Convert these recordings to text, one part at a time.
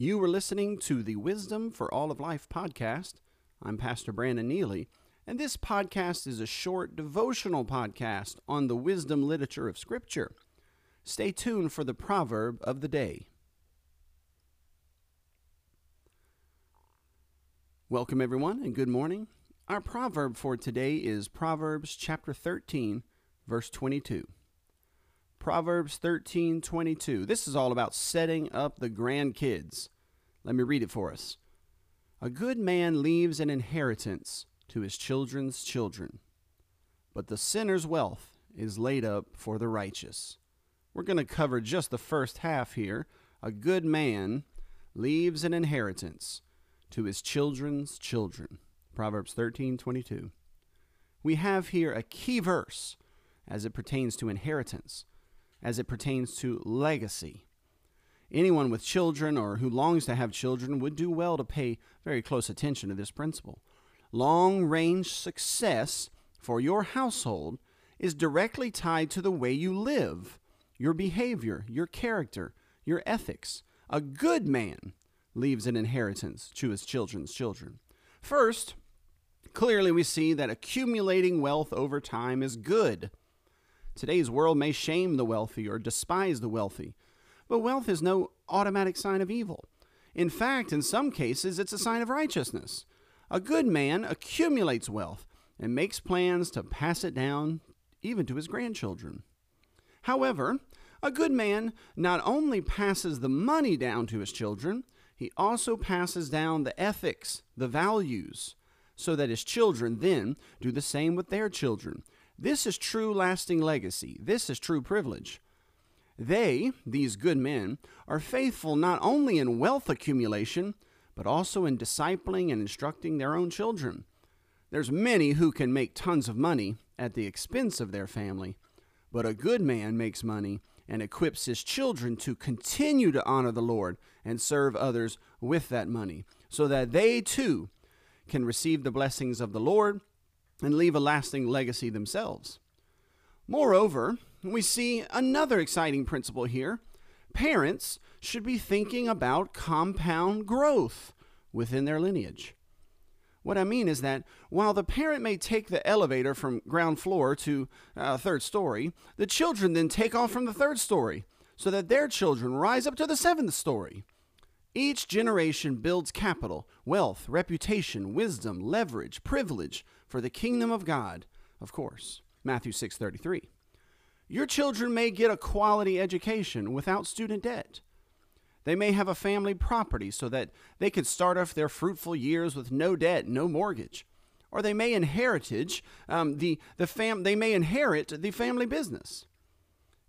You were listening to the Wisdom for All of Life podcast. I'm Pastor Brandon Neely, and this podcast is a short devotional podcast on the wisdom literature of Scripture. Stay tuned for the proverb of the day. Welcome, everyone, and good morning. Our proverb for today is Proverbs chapter 13, verse 22. Proverbs 13:22. This is all about setting up the grandkids. Let me read it for us. A good man leaves an inheritance to his children's children, but the sinner's wealth is laid up for the righteous. We're going to cover just the first half here. A good man leaves an inheritance to his children's children. Proverbs 13:22. We have here a key verse as it pertains to inheritance as it pertains to legacy. Anyone with children or who longs to have children would do well to pay very close attention to this principle. Long range success for your household is directly tied to the way you live, your behavior, your character, your ethics. A good man leaves an inheritance to his children's children. First, clearly we see that accumulating wealth over time is good. Today's world may shame the wealthy or despise the wealthy, but wealth is no automatic sign of evil. In fact, in some cases, it's a sign of righteousness. A good man accumulates wealth and makes plans to pass it down even to his grandchildren. However, a good man not only passes the money down to his children, he also passes down the ethics, the values, so that his children then do the same with their children this is true lasting legacy. This is true privilege. They, these good men, are faithful not only in wealth accumulation, but also in discipling and instructing their own children. There's many who can make tons of money at the expense of their family, but a good man makes money and equips his children to continue to honor the Lord and serve others with that money, so that they too can receive the blessings of the Lord and leave a lasting legacy themselves. Moreover, we see another exciting principle here. Parents should be thinking about compound growth within their lineage. What I mean is that while the parent may take the elevator from ground floor to uh, third story, the children then take off from the third story so that their children rise up to the seventh story. Each generation builds capital, wealth, reputation, wisdom, leverage, privilege for the kingdom of God, of course. Matthew 6:33. Your children may get a quality education without student debt. They may have a family property so that they could start off their fruitful years with no debt, no mortgage. Or they may inherit um, the, the fam- they may inherit the family business.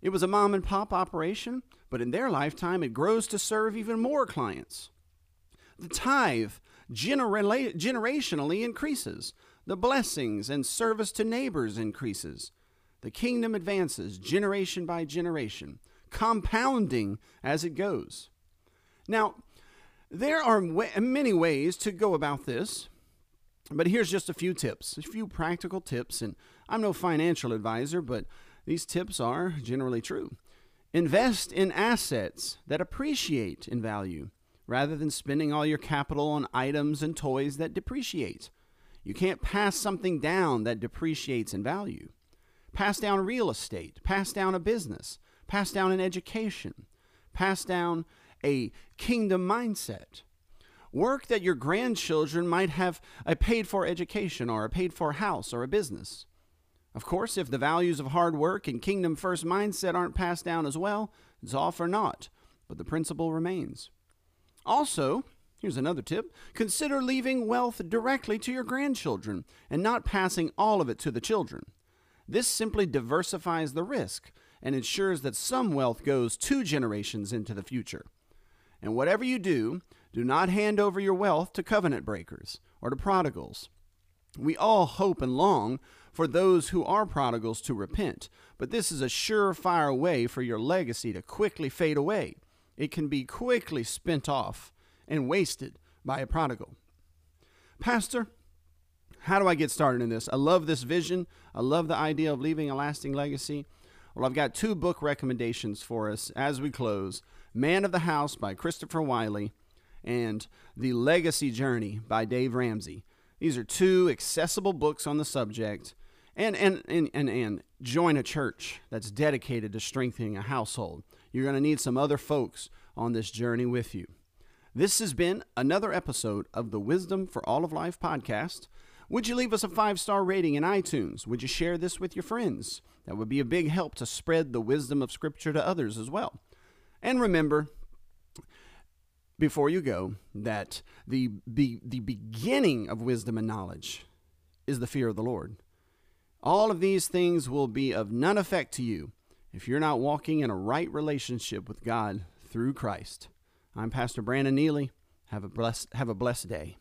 It was a mom and pop operation, but in their lifetime it grows to serve even more clients. The tithe genera- generationally increases. The blessings and service to neighbors increases. The kingdom advances generation by generation, compounding as it goes. Now, there are many ways to go about this, but here's just a few tips, a few practical tips. And I'm no financial advisor, but these tips are generally true. Invest in assets that appreciate in value rather than spending all your capital on items and toys that depreciate. You can't pass something down that depreciates in value. Pass down real estate, pass down a business, pass down an education, pass down a kingdom mindset. Work that your grandchildren might have a paid for education or a paid for house or a business. Of course, if the values of hard work and kingdom first mindset aren't passed down as well, it's all for naught, but the principle remains. Also, here's another tip consider leaving wealth directly to your grandchildren and not passing all of it to the children. This simply diversifies the risk and ensures that some wealth goes two generations into the future. And whatever you do, do not hand over your wealth to covenant breakers or to prodigals. We all hope and long for those who are prodigals to repent, but this is a surefire way for your legacy to quickly fade away. It can be quickly spent off and wasted by a prodigal. Pastor, how do I get started in this? I love this vision. I love the idea of leaving a lasting legacy. Well, I've got two book recommendations for us as we close Man of the House by Christopher Wiley and The Legacy Journey by Dave Ramsey. These are two accessible books on the subject. And, and, and, and, and join a church that's dedicated to strengthening a household. You're going to need some other folks on this journey with you. This has been another episode of the Wisdom for All of Life podcast. Would you leave us a five star rating in iTunes? Would you share this with your friends? That would be a big help to spread the wisdom of Scripture to others as well. And remember, before you go, that the, be, the beginning of wisdom and knowledge is the fear of the Lord. All of these things will be of none effect to you if you're not walking in a right relationship with God through Christ. I'm Pastor Brandon Neely. Have a blessed, have a blessed day.